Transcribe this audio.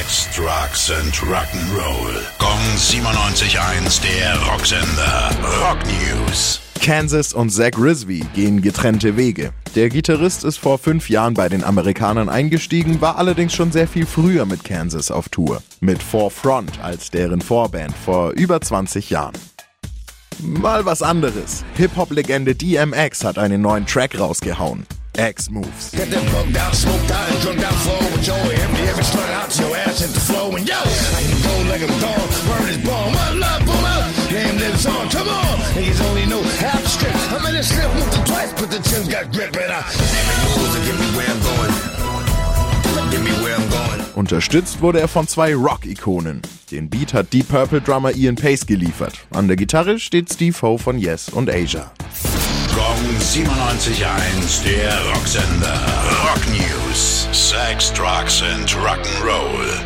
Sex, Drugs and Rock'n'Roll. Gong 97.1, der Rocksender. Rock News. Kansas und Zach Risby gehen getrennte Wege. Der Gitarrist ist vor fünf Jahren bei den Amerikanern eingestiegen, war allerdings schon sehr viel früher mit Kansas auf Tour. Mit Four Front als deren Vorband vor über 20 Jahren. Mal was anderes. Hip-Hop-Legende DMX hat einen neuen Track rausgehauen. X-Moves. Like I'm gone, burn his bone, one love, boom out, damn lives on, come on, niggas only know half strip, I'm in the slip, moved it twice, but the chin's got grip and I, damn it, moves and give me where I'm going, give me where I'm going. Unterstützt wurde er von zwei Rock-Ikonen. Den Beat hat Deep Purple Drummer Ian Pace geliefert. An der Gitarre steht Steve Ho von Yes und Asia. Gong 97.1, der Rocksender. Rock News. Sex, Drugs and Rock'n'Roll.